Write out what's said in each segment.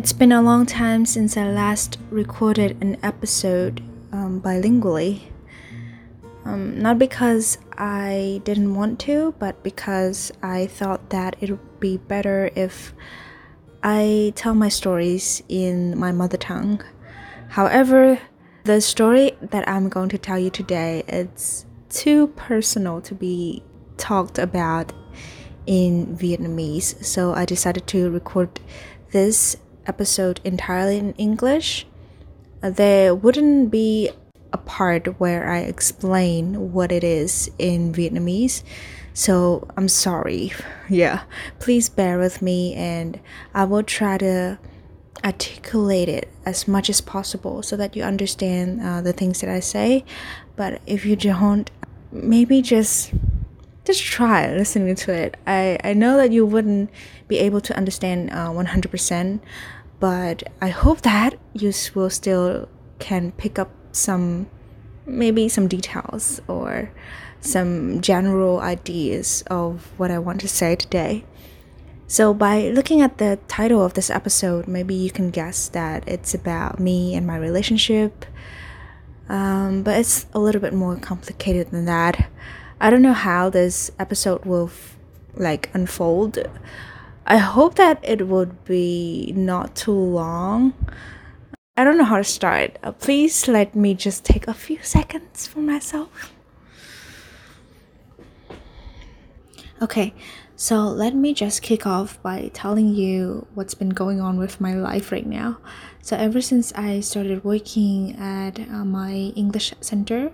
It's been a long time since I last recorded an episode um, bilingually. Um, not because I didn't want to, but because I thought that it would be better if I tell my stories in my mother tongue. However, the story that I'm going to tell you today it's too personal to be talked about in Vietnamese, so I decided to record this episode entirely in English. There wouldn't be a part where I explain what it is in Vietnamese. So I'm sorry. Yeah, please bear with me and I will try to articulate it as much as possible so that you understand uh, the things that I say. But if you don't, maybe just just try listening to it. I, I know that you wouldn't be able to understand uh, 100%, but I hope that you will still can pick up some maybe some details or some general ideas of what I want to say today. So, by looking at the title of this episode, maybe you can guess that it's about me and my relationship. Um, but it's a little bit more complicated than that. I don't know how this episode will like unfold. I hope that it would be not too long. I don't know how to start. Uh, please let me just take a few seconds for myself. Okay, so let me just kick off by telling you what's been going on with my life right now. So, ever since I started working at uh, my English center,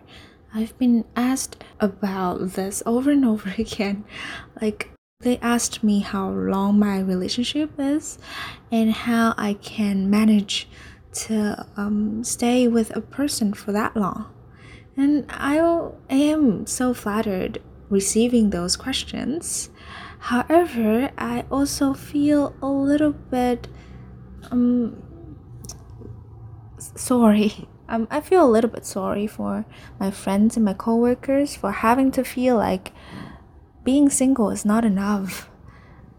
I've been asked about this over and over again. Like, they asked me how long my relationship is and how I can manage to um, stay with a person for that long. And I am so flattered receiving those questions. However, I also feel a little bit um, sorry. Um, I feel a little bit sorry for my friends and my coworkers for having to feel like being single is not enough.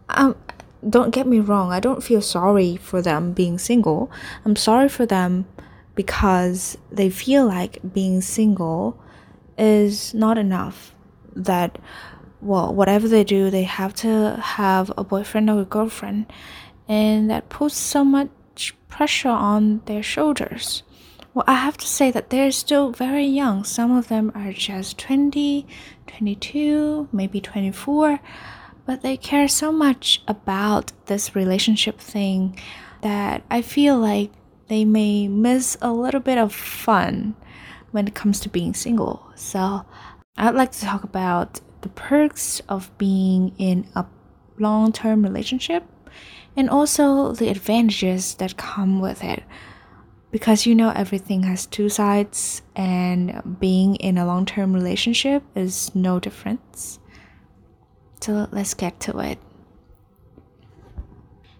Um, don't get me wrong, I don't feel sorry for them being single. I'm sorry for them because they feel like being single is not enough. That, well, whatever they do, they have to have a boyfriend or a girlfriend, and that puts so much pressure on their shoulders. Well, I have to say that they're still very young. Some of them are just 20, 22, maybe 24 but they care so much about this relationship thing that I feel like they may miss a little bit of fun when it comes to being single. So, I'd like to talk about the perks of being in a long term relationship and also the advantages that come with it. Because you know, everything has two sides, and being in a long term relationship is no difference. So let's get to it.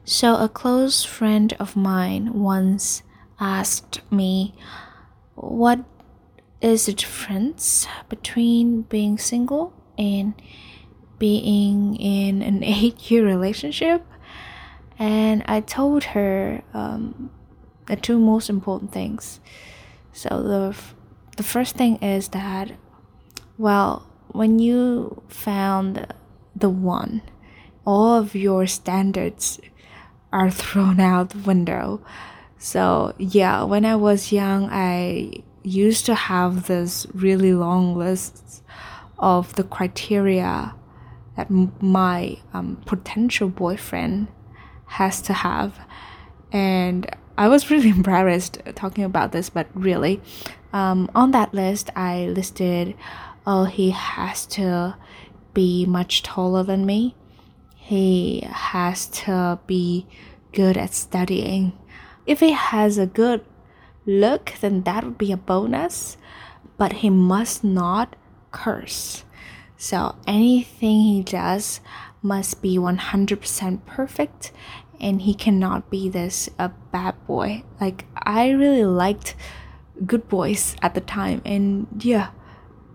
So, a close friend of mine once asked me, What is the difference between being single and being in an eight year relationship? And I told her um, the two most important things. So, the, the first thing is that, well, when you found the one. All of your standards are thrown out the window. So, yeah, when I was young, I used to have this really long list of the criteria that my um, potential boyfriend has to have. And I was really embarrassed talking about this, but really, um, on that list, I listed, oh, he has to be much taller than me. He has to be good at studying. If he has a good look, then that would be a bonus, but he must not curse. So anything he does must be 100% perfect and he cannot be this a bad boy. Like I really liked good boys at the time and yeah,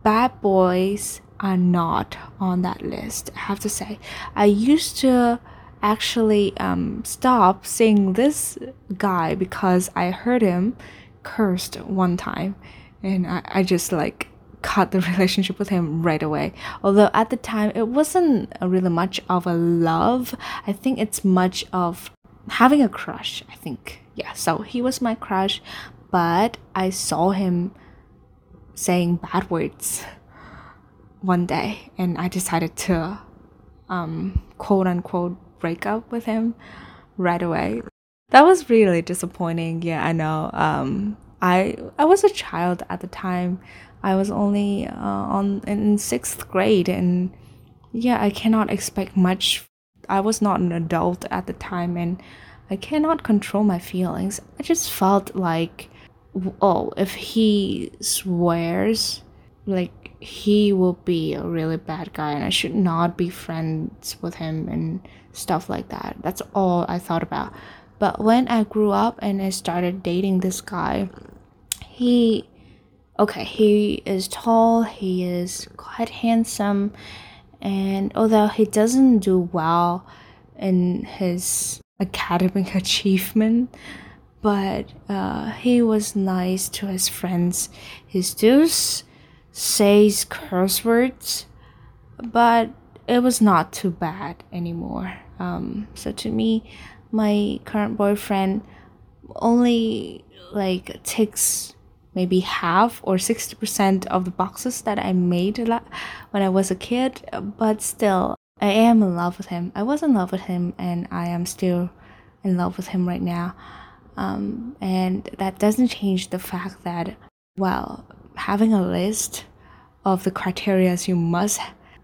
bad boys are not on that list. I have to say, I used to actually um, stopped seeing this guy because I heard him cursed one time, and I, I just like cut the relationship with him right away. Although at the time it wasn't really much of a love. I think it's much of having a crush. I think yeah. So he was my crush, but I saw him saying bad words one day, and I decided to um, quote unquote break up with him right away. That was really disappointing. Yeah, I know. Um, I I was a child at the time. I was only uh, on in sixth grade, and yeah, I cannot expect much. I was not an adult at the time, and I cannot control my feelings. I just felt like, oh, if he swears, like he will be a really bad guy, and I should not be friends with him and stuff like that. That's all I thought about. But when I grew up and I started dating this guy, he okay, he is tall, he is quite handsome, and although he doesn't do well in his academic achievement, but uh, he was nice to his friends. He still says curse words, but it was not too bad anymore. Um, so to me, my current boyfriend only like takes maybe half or 60% of the boxes that I made when I was a kid, but still, I am in love with him. I was in love with him, and I am still in love with him right now. Um, and that doesn't change the fact that, well, having a list of the criteria you must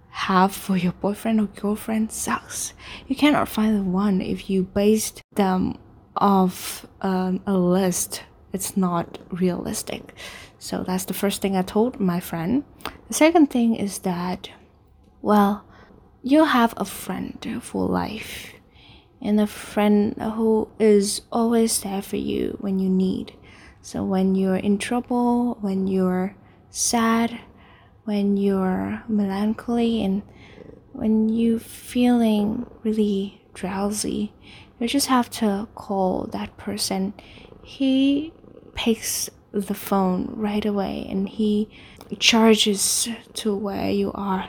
have for your boyfriend or girlfriend sucks. You cannot find the one if you based them off um, a list it's not realistic. So that's the first thing I told my friend. The second thing is that, well, you have a friend for life and a friend who is always there for you when you need. So when you're in trouble, when you're sad, when you're melancholy, and when you're feeling really drowsy, you just have to call that person. He picks the phone right away and he charges to where you are.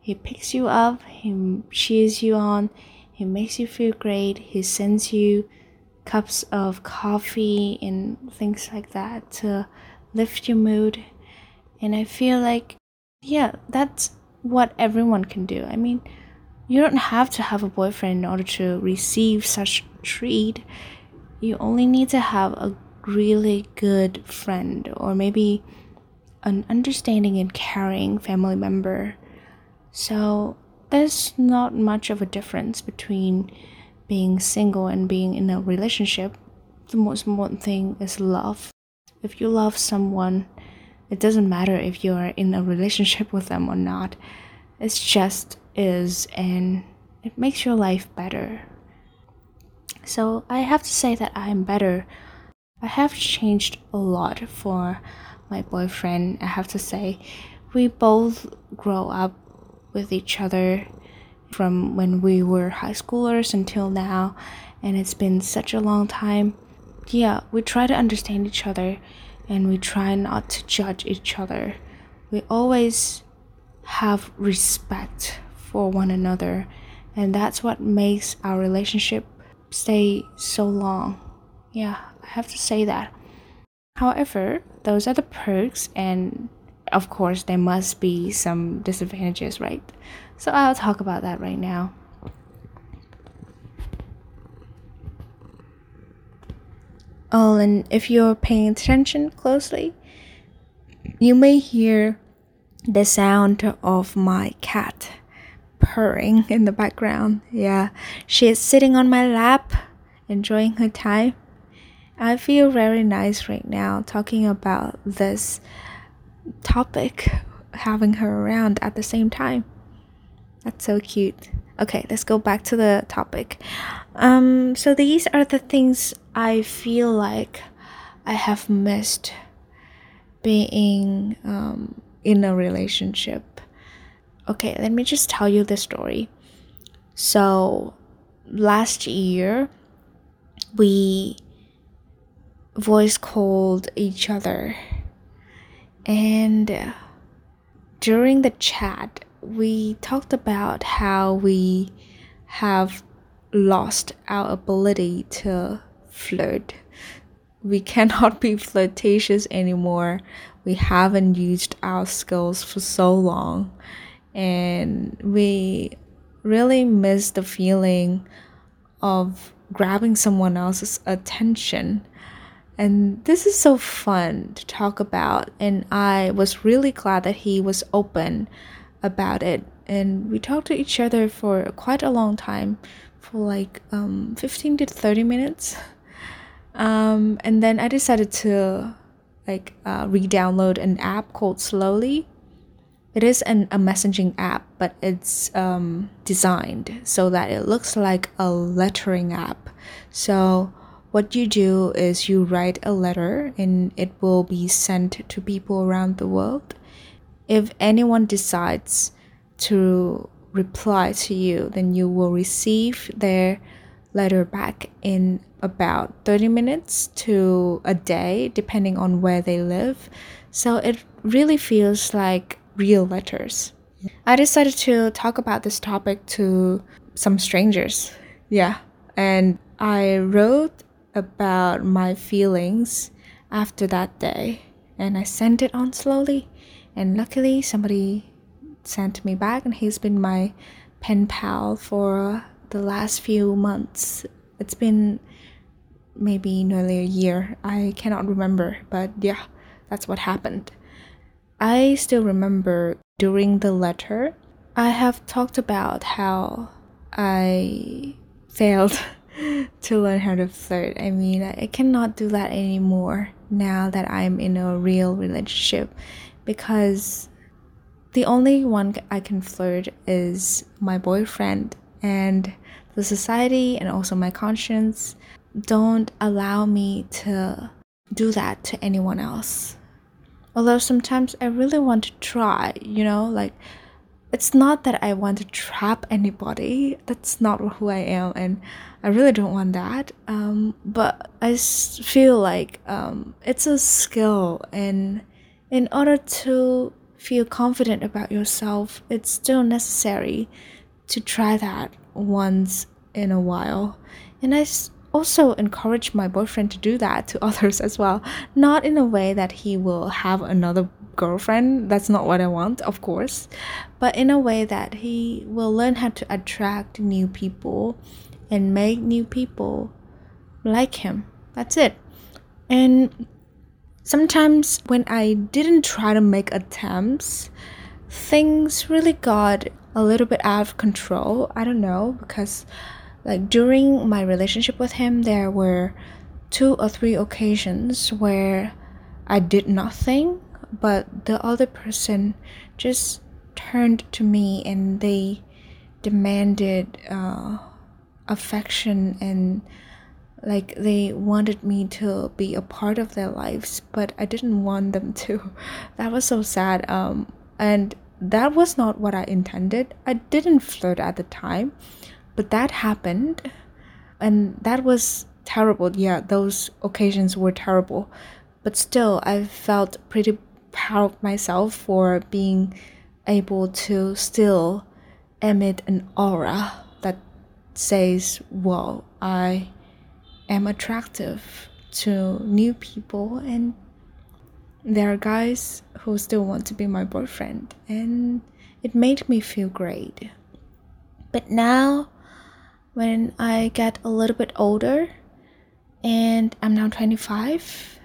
He picks you up, he cheers you on, he makes you feel great, he sends you cups of coffee and things like that to lift your mood. And I feel like, yeah, that's what everyone can do. I mean, you don't have to have a boyfriend in order to receive such treat. You only need to have a really good friend or maybe an understanding and caring family member. So there's not much of a difference between being single and being in a relationship. The most important thing is love. If you love someone, it doesn't matter if you're in a relationship with them or not. It just is, and it makes your life better. So I have to say that I'm better I have changed a lot for my boyfriend, I have to say. We both grow up with each other from when we were high schoolers until now, and it's been such a long time. Yeah, we try to understand each other and we try not to judge each other. We always have respect for one another, and that's what makes our relationship stay so long. Yeah. I have to say that. However, those are the perks, and of course, there must be some disadvantages, right? So I'll talk about that right now. Oh, and if you're paying attention closely, you may hear the sound of my cat purring in the background. Yeah, she is sitting on my lap, enjoying her time. I feel very nice right now talking about this topic, having her around at the same time. That's so cute. Okay, let's go back to the topic. Um, so these are the things I feel like I have missed being um, in a relationship. Okay, let me just tell you the story. So last year we voice called each other. And during the chat we talked about how we have lost our ability to flirt. We cannot be flirtatious anymore. We haven't used our skills for so long. And we really miss the feeling of grabbing someone else's attention. And this is so fun to talk about. And I was really glad that he was open about it. And we talked to each other for quite a long time for like um, 15 to 30 minutes. Um, and then I decided to like uh, re-download an app called Slowly it is an, a messaging app, but it's um, designed so that it looks like a lettering app. So what you do is you write a letter and it will be sent to people around the world. If anyone decides to reply to you, then you will receive their letter back in about 30 minutes to a day, depending on where they live. So it really feels like real letters. I decided to talk about this topic to some strangers. Yeah. And I wrote about my feelings after that day and I sent it on slowly. And luckily, somebody sent me back, and he's been my pen pal for the last few months. It's been maybe nearly a year. I cannot remember, but yeah, that's what happened. I still remember during the letter, I have talked about how I failed to learn how to flirt. I mean, I cannot do that anymore now that I'm in a real relationship because the only one I can flirt is my boyfriend and the society and also my conscience don't allow me to do that to anyone else although sometimes I really want to try, you know, like it's not that I want to trap anybody. That's not who I am, and I really don't want that. Um, but I feel like um, it's a skill, and in order to feel confident about yourself, it's still necessary to try that once in a while. And I also encourage my boyfriend to do that to others as well. Not in a way that he will have another girlfriend, that's not what I want, of course, but in a way that he will learn how to attract new people and make new people like him. That's it. And sometimes when I didn't try to make attempts, things really got a little bit out of control. I don't know because like during my relationship with him there were two or three occasions where I did nothing but the other person just turned to me and they demanded uh, affection and like they wanted me to be a part of their lives but i didn't want them to that was so sad um and that was not what i intended i didn't flirt at the time but that happened, and that was terrible. Yeah, those occasions were terrible. But still, I felt pretty proud of myself for being able to still emit an aura says, well, I am attractive to new people and there are guys who still want to be my boyfriend and it made me feel great. But now when I get a little bit older and I'm now 25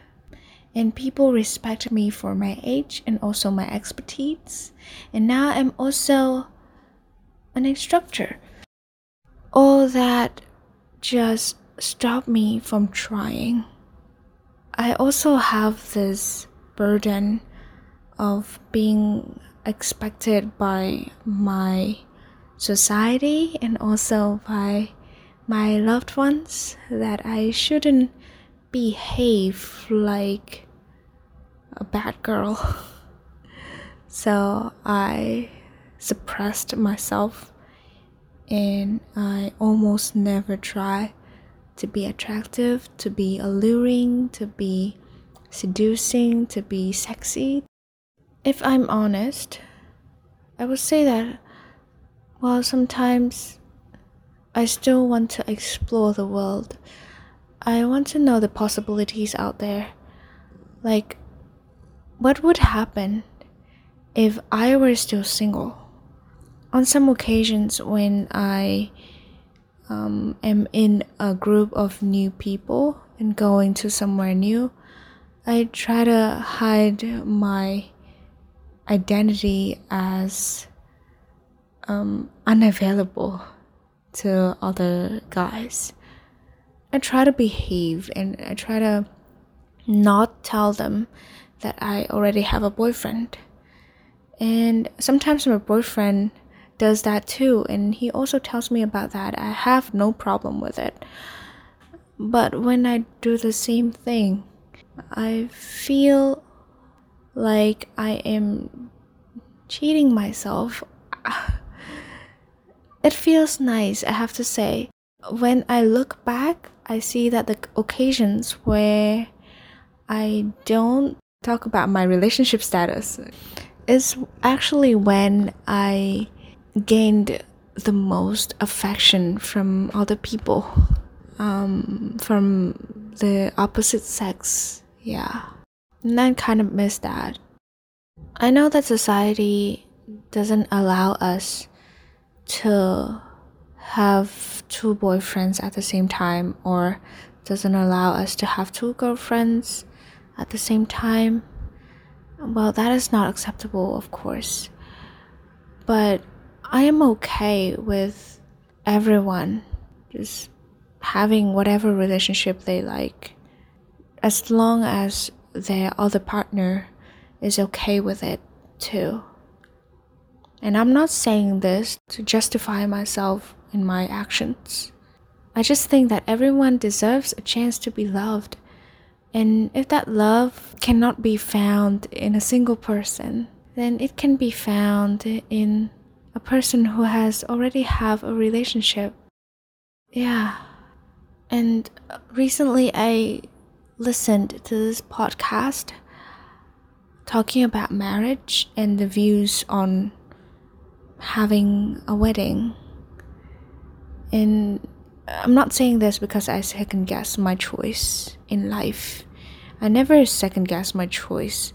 and people respect me for my age and also my expertise and now I'm also an instructor all that just stop me from trying I also have this burden of being expected by my society and also by my loved ones that I shouldn't behave like a bad girl. so I suppressed myself and I almost never try to be attractive, to be alluring, to be seducing, to be sexy. If I'm honest, I would say that while sometimes I still want to explore the world, I want to know the possibilities out there. Like, what would happen if I were still single? On some occasions, when I um, am in a group of new people and going to somewhere new, I try to hide my identity as um, unavailable to other guys. I try to behave and I try to not tell them that I already have a boyfriend. And sometimes my boyfriend does that too, and he also tells me about that. I have no problem with it. But when I do the same thing, I feel like I am cheating myself. It feels nice, I have to say. When I look back, I see that the occasions where I don't talk about my relationship status is actually when I gained the most affection from other people, um, from the opposite sex. Yeah. And I kind of miss that. I know that society doesn't allow us to have two boyfriends at the same time or doesn't allow us to have two girlfriends at the same time. Well, that is not acceptable, of course. But I am okay with everyone just having whatever relationship they like as long as their other partner is okay with it too. And I'm not saying this to justify myself in my actions. I just think that everyone deserves a chance to be loved. And if that love cannot be found in a single person, then it can be found in a person who has already have a relationship. Yeah. And recently I listened to this podcast talking about marriage and the views on having a wedding. And I'm not saying this because I second guess my choice in life. I never second guess my choice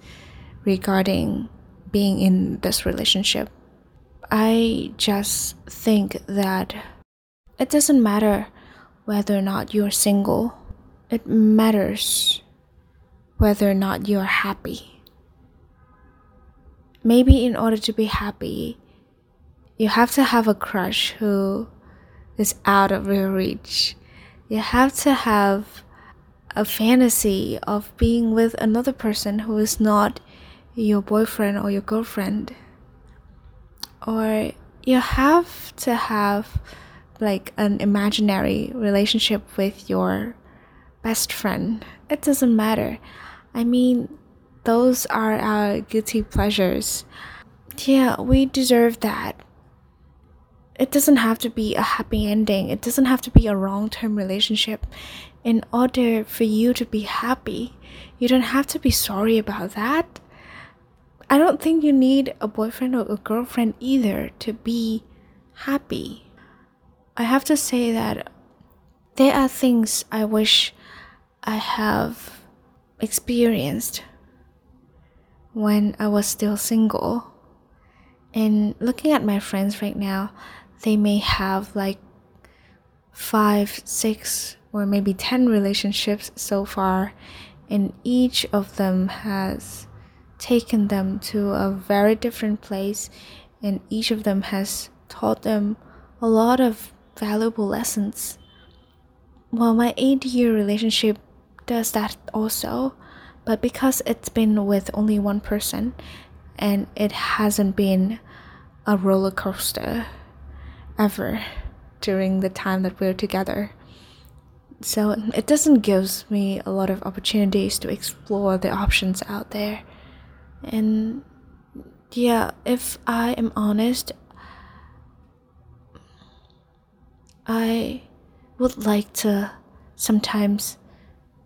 regarding being in this relationship. I just think that it doesn't matter whether or not you're single, it matters whether or not you're happy. Maybe in order to be happy, you have to have a crush who is out of your reach. You have to have a fantasy of being with another person who is not your boyfriend or your girlfriend. Or you have to have like an imaginary relationship with your best friend. It doesn't matter. I mean, those are our guilty pleasures. Yeah, we deserve that it doesn't have to be a happy ending. It doesn't have to be a long term relationship. In order for you to be happy, you don't have to be sorry about that. I don't think you need a boyfriend or a girlfriend either to be happy. I have to say that there are things I wish I have experienced when I was still single. And looking at my friends right now, they may have like five, six, or maybe 10 relationships so far, and each of them has taken them to a very different place, and each of them has taught them a lot of valuable lessons. Well, my eight year relationship does that also, but because it's been with only one person and it hasn't been a roller coaster ever during the time that we're together. So it doesn't give me a lot of opportunities to explore the options out there. And yeah, if I am honest, I would like to sometimes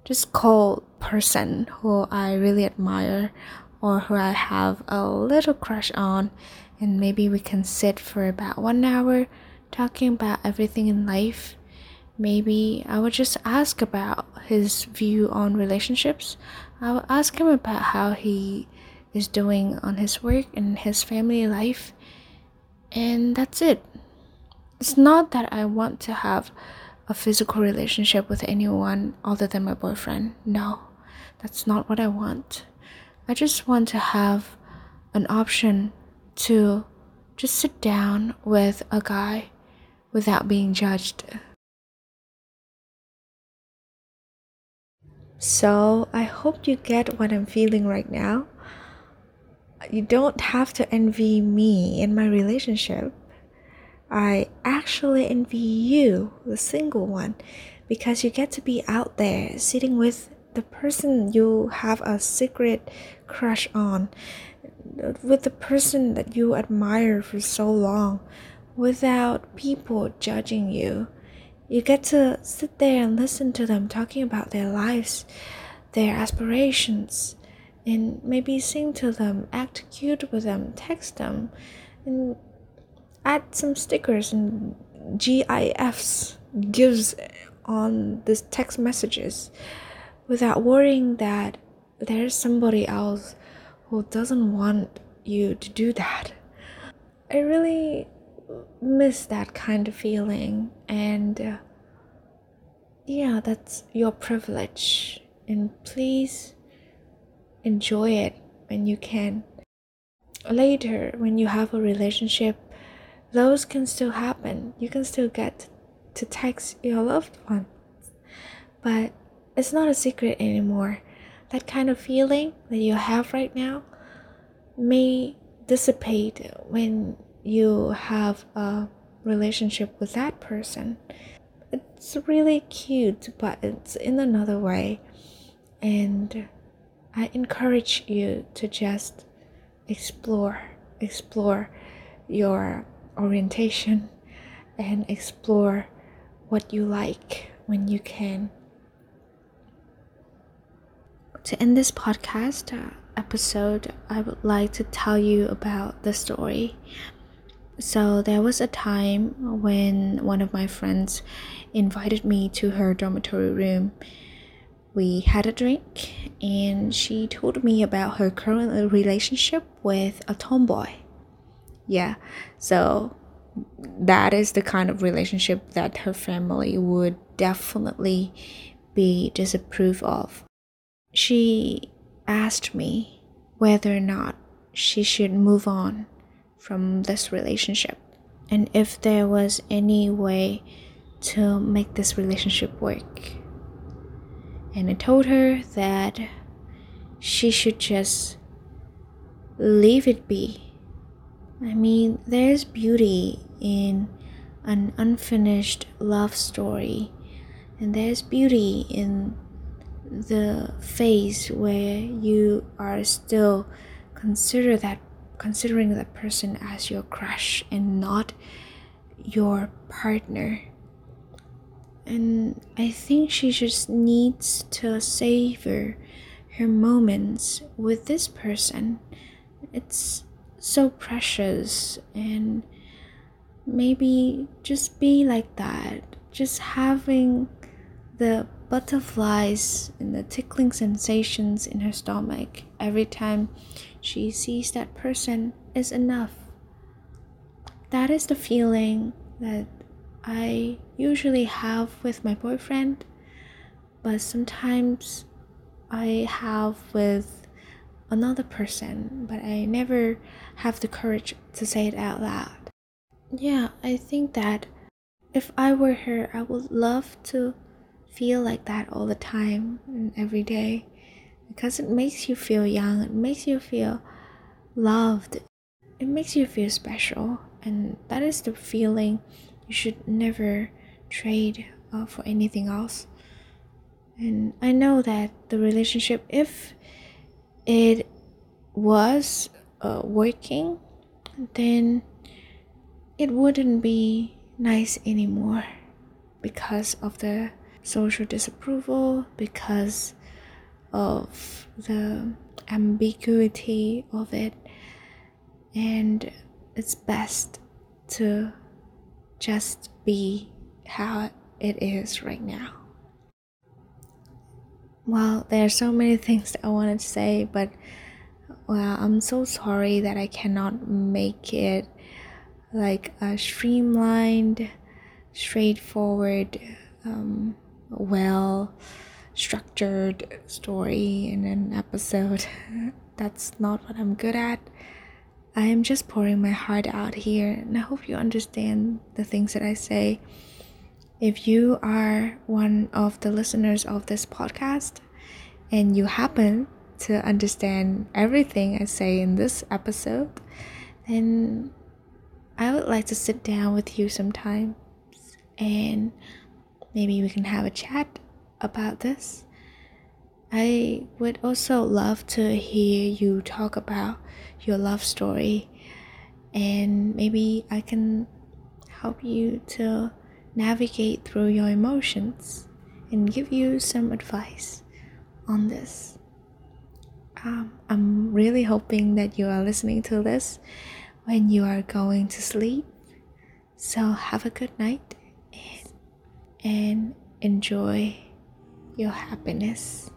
just call person who I really admire or who I have a little crush on and maybe we can sit for about 1 hour talking about everything in life. Maybe I would just ask about his view on relationships. I would ask him about how he is doing on his work and his family life. And that's it. It's not that I want to have a physical relationship with anyone other than my boyfriend. No, that's not what I want. I just want to have an option to just sit down with a guy without being judged. So, I hope you get what I'm feeling right now. You don't have to envy me in my relationship. I actually envy you, the single one, because you get to be out there sitting with the person you have a secret crush on, with the person that you admire for so long, without people judging you. You get to sit there and listen to them talking about their lives, their aspirations, and maybe sing to them, act cute with them, text them, and add some stickers and GIFs, gives on the text messages without worrying that there's somebody else who doesn't want you to do that. I really miss that kind of feeling and uh, yeah that's your privilege and please enjoy it when you can later when you have a relationship those can still happen you can still get to text your loved ones but it's not a secret anymore that kind of feeling that you have right now may dissipate when you have a relationship with that person. It's really cute, but it's in another way. And I encourage you to just explore, explore your orientation and explore what you like when you can. To end this podcast uh, episode, I would like to tell you about the story so there was a time when one of my friends invited me to her dormitory room. We had a drink and she told me about her current relationship with a tomboy. Yeah, so that is the kind of relationship that her family would definitely be disapprove of. She asked me whether or not she should move on from this relationship and if there was any way to make this relationship work. And I told her that she should just leave it be. I mean, there's beauty in an unfinished love story, and there's beauty in the phase where you are still consider that considering that person as your crush and not your partner. And I think she just needs to savor her moments with this person. It's so precious and maybe just be like that. Just having the butterflies and the tickling sensations in her stomach every time she sees that person is enough. That is the feeling that I usually have with my boyfriend, but sometimes I have with another person, but I never have the courage to say it out loud. Yeah, I think that if I were her, I would love to feel like that all the time and every day because it makes you feel young, it makes you feel loved, it makes you feel special, and that is the feeling you should never trade uh, for anything else. And I know that the relationship, if it was uh, working, then it wouldn't be nice anymore. because of the social disapproval, because of the ambiguity of it, and it's best to just be how it is right now. Well, there are so many things that I wanted to say, but well, I'm so sorry that I cannot make it like a streamlined, straightforward, um, well structured story in an episode. That's not what I'm good at. I am just pouring my heart out here, and I hope you understand the things that I say. If you are one of the listeners of this podcast and you happen to understand everything I say in this episode, then I would like to sit down with you sometimes and maybe we can have a chat about this. I would also love to hear you talk about your love story, and maybe I can help you to navigate through your emotions and give you some advice on this. Um, I'm really hoping that you are listening to this when you are going to sleep. So, have a good night and, and enjoy your happiness.